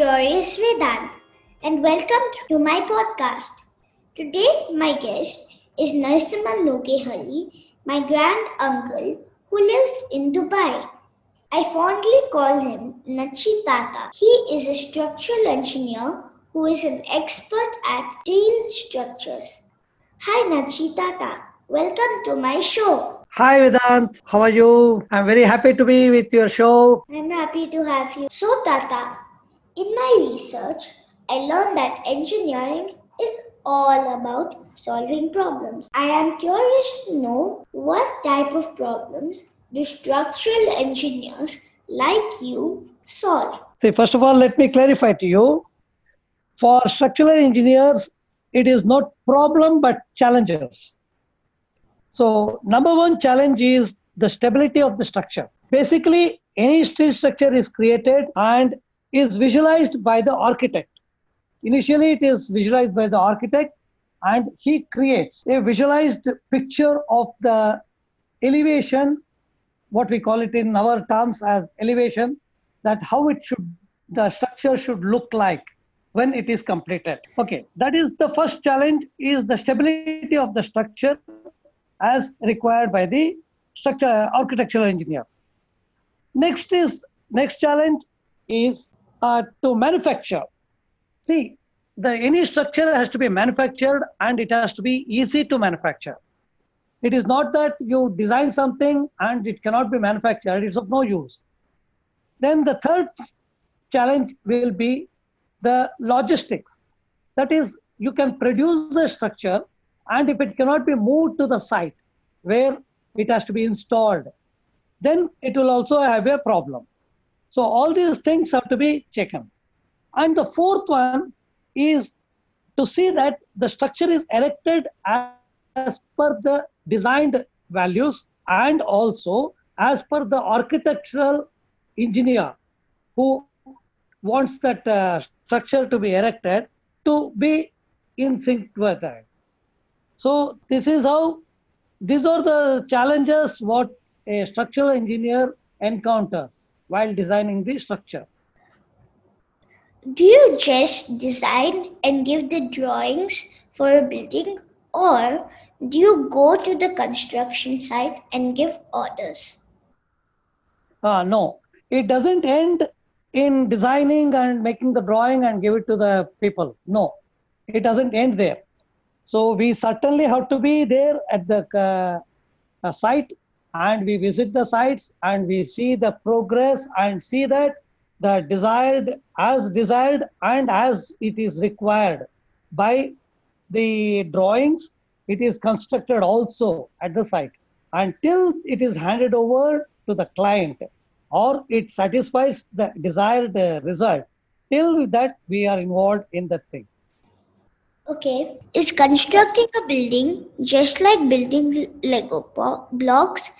Curious Vedanth and welcome to my podcast. Today, my guest is Narasimha Nuggehalli, my grand uncle who lives in Dubai. I fondly call him Nachi Tata. He is a structural engineer who is an expert at steel structures. Hi, Nachi Tata. Welcome to my show. Hi Vedanth, how are you? I'm very happy to be with your show. I'm happy to have you. So, Tata, in my research, I learned that engineering is all about solving problems. I am curious to know what type of problems do structural engineers like you solve? See, first of all, let me clarify to you. For structural engineers, it is not problem but challenges. So, number one challenge is the stability of the structure. Basically, any steel structure is created and is visualized by the architect. Initially, it is visualized by the architect, and he creates a visualized picture of the elevation, what we call it in our terms as elevation, that how it should, the structure should look like when it is completed. Okay, that is the first challenge is the stability of the structure as required by the structure architectural engineer. Next is next challenge is uh, to manufacture. See, the any structure has to be manufactured and it has to be easy to manufacture. It is not that you design something and it cannot be manufactured. It's of no use. Then the third challenge will be the logistics. That is, you can produce a structure and if it cannot be moved to the site where it has to be installed, then it will also have a problem. So all these things have to be checked. And the fourth one is to see that the structure is erected as per the designed values and also as per the architectural engineer who wants that uh, structure to be erected to be in sync with that. So this is how, these are the challenges what a structural engineer encounters while designing the structure. Do you just design and give the drawings for a building or do you go to the construction site and give orders? Uh, no, it doesn't end in designing and making the drawing and give it to the people. No, it doesn't end there. So we certainly have to be there at the uh, uh, site and we visit the sites and we see the progress and see that the desired as desired and as it is required by the drawings it is constructed also at the site. Until it is handed over to the client or it satisfies the desired uh, result till that we are involved in the thing Okay. Is constructing a building just like building Lego blocks?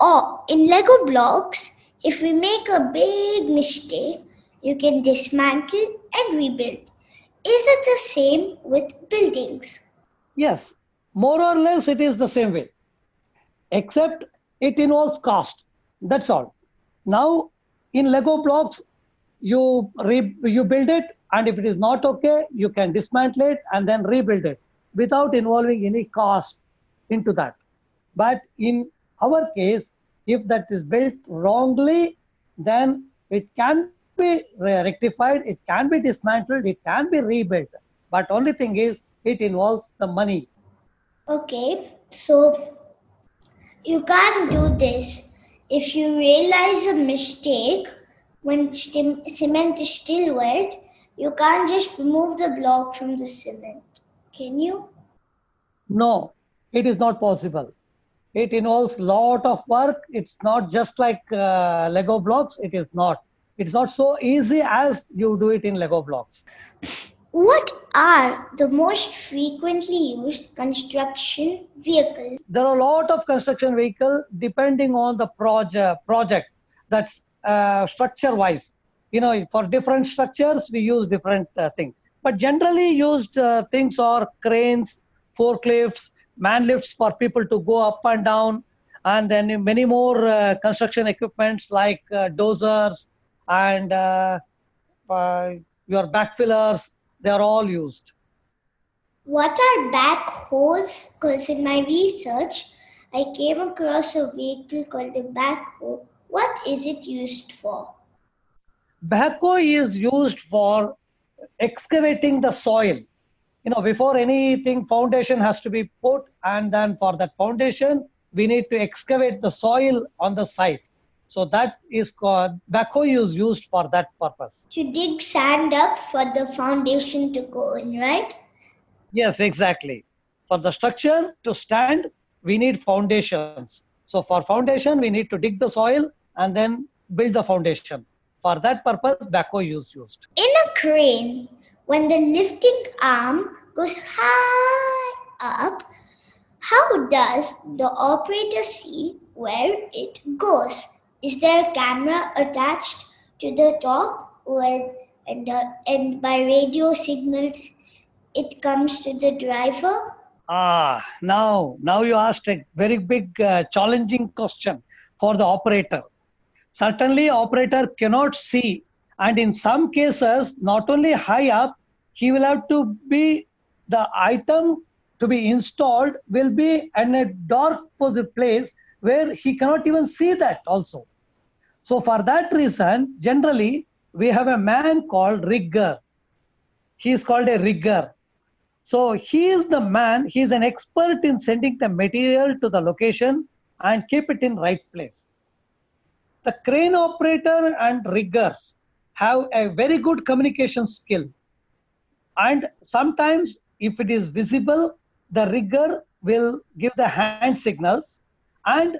Or in Lego blocks, if we make a big mistake, you can dismantle and rebuild. Is it the same with buildings? Yes, more or less it is the same way, except it involves cost. That's all. Now, in Lego blocks, you re- you build it and if it is not okay, you can dismantle it and then rebuild it without involving any cost into that. But in our case, if that is built wrongly, then it can be rectified, it can be dismantled, it can be rebuilt. But only thing is, it involves the money. Okay, so you can't do this. If you realize a mistake when cement is still wet, you can't just remove the block from the cement, can you? No, it is not possible. It involves lot of work. It's not just like uh, Lego blocks. It is not. It's not so easy as you do it in Lego blocks. What are the most frequently used construction vehicles? There are a lot of construction vehicles depending on the project. Project that's uh, structure wise you know for different structures we use different uh, things but generally used uh, things are cranes forklifts man lifts for people to go up and down and then many more uh, construction equipments like uh, dozers and uh, uh, your backfillers, they are all used. What are backhoes? Because in my research, I came across a vehicle called a backhoe. What is it used for? Backhoe is used for excavating the soil. You know, before anything, foundation has to be put, and then for that foundation, we need to excavate the soil on the site. So that is called backhoe is used for that purpose. To dig sand up for the foundation to go in, right? Yes, exactly. For the structure to stand, we need foundations. So for foundation, we need to dig the soil and then build the foundation. For that purpose, backhoe is used. In a crane, when the lifting arm goes high up, how does the operator see where it goes? Is there a camera attached to the top with, and, uh, and by radio signals it comes to the driver? Ah, now, now you asked a very big, uh, challenging question for the operator. Certainly, operator cannot see, and in some cases, not only high up, he will have to be the item to be installed will be in a dark place where he cannot even see that also. So for that reason, generally we have a man called rigger. He is called a rigger. So he is the man, he is an expert in sending the material to the location and keep it in right place. The crane operator and riggers have a very good communication skill. And sometimes if it is visible, the rigger will give the hand signals. And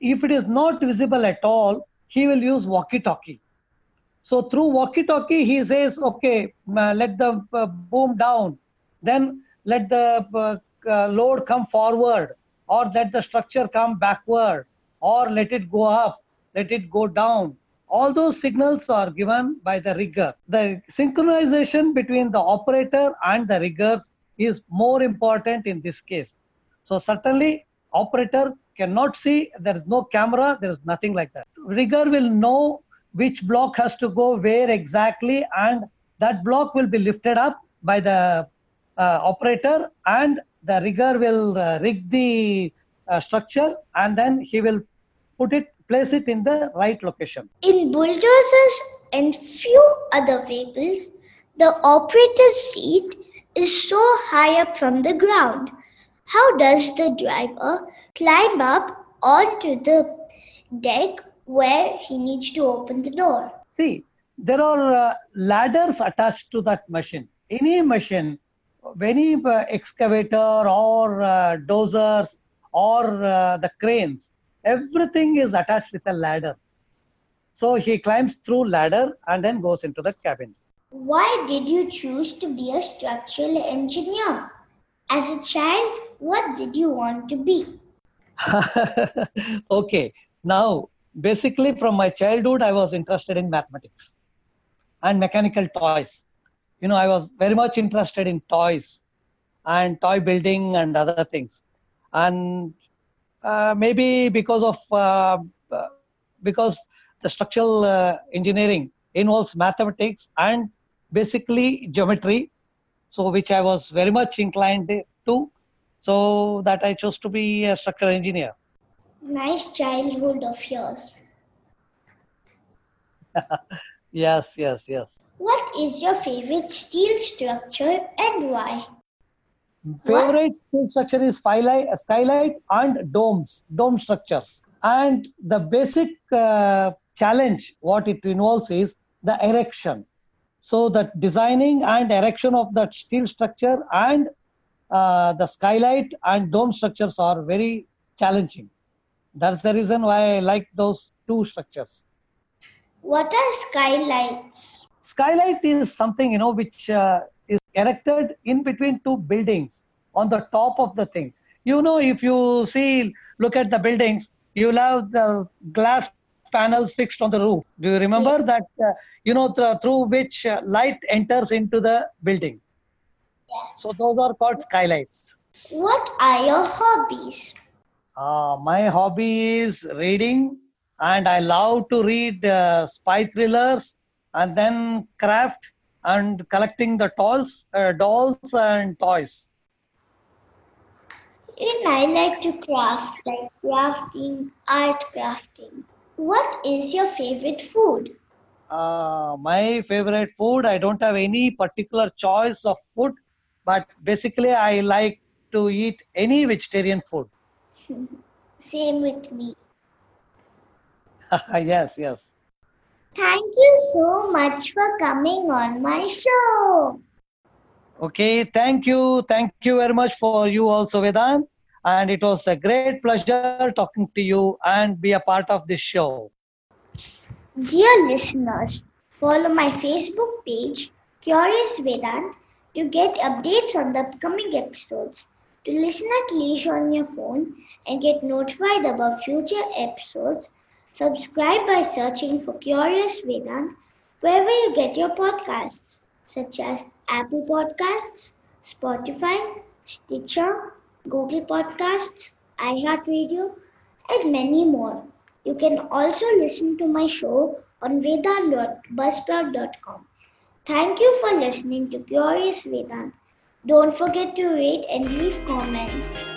if it is not visible at all, he will use walkie-talkie. So through walkie-talkie, he says, okay, let the uh, boom down then let the uh, uh, load come forward or let the structure come backward or let it go up, let it go down. All those signals are given by the rigger. The synchronization between the operator and the riggers is more important in this case. So certainly operator cannot see, there is no camera, there is nothing like that. Rigger will know which block has to go where exactly and that block will be lifted up by the uh, operator and the rigger will uh, rig the uh, structure and then he will put it place it in the right location. In bulldozers and few other vehicles the operator's seat is so high up from the ground. How does the driver climb up onto the deck where he needs to open the door? See there are uh, ladders attached to that machine. Any machine any uh, excavator or uh, dozers or uh, the cranes, everything is attached with a ladder. So he climbs through ladder and then goes into the cabin. Why did you choose to be a structural engineer? As a child, what did you want to be? okay, now basically from my childhood, I was interested in mathematics and mechanical toys you know, I was very much interested in toys and toy building and other things. And maybe because of uh, uh, because the structural uh, engineering involves mathematics and basically geometry, so which I was very much inclined to, so that I chose to be a structural engineer. Nice childhood of yours. yes, yes, yes. What is your favorite steel structure and why? Favorite steel structure is skylight, skylight and domes, dome structures. And the basic uh, challenge, what it involves is the erection. So the designing and erection of that steel structure and uh, the skylight and dome structures are very challenging. That's the reason why I like those two structures. What are skylights? Skylight is something you know which uh, erected in between two buildings on the top of the thing. You know, if you see, look at the buildings, you'll have the glass panels fixed on the roof. Do you remember yes. that? Uh, you know, th- through which uh, light enters into the building. Yes. So those are called skylights. What are your hobbies? Uh, my hobby is reading, and I love to read uh, spy thrillers and then craft and collecting the dolls, uh, dolls and toys. Even I like to craft, like crafting, art crafting. What is your favorite food? Uh, my favorite food, I don't have any particular choice of food, but basically, I like to eat any vegetarian food. Same with me. yes, yes. Thank you so much for coming on my show. Okay, thank you. Thank you very much for you also, Vedanth. And it was a great pleasure talking to you and be a part of this show. Dear listeners, follow my Facebook page, Curious Vedanth, to get updates on the upcoming episodes, to listen at leisure on your phone and get notified about future episodes. Subscribe by searching for Curious Vedanth wherever you get your podcasts, such as Apple Podcasts, Spotify, Stitcher, Google Podcasts, iHeartRadio, and many more. You can also listen to my show on vedanth.buzzsprout.com. Thank you for listening to Curious Vedanth. Don't forget to rate and leave comments.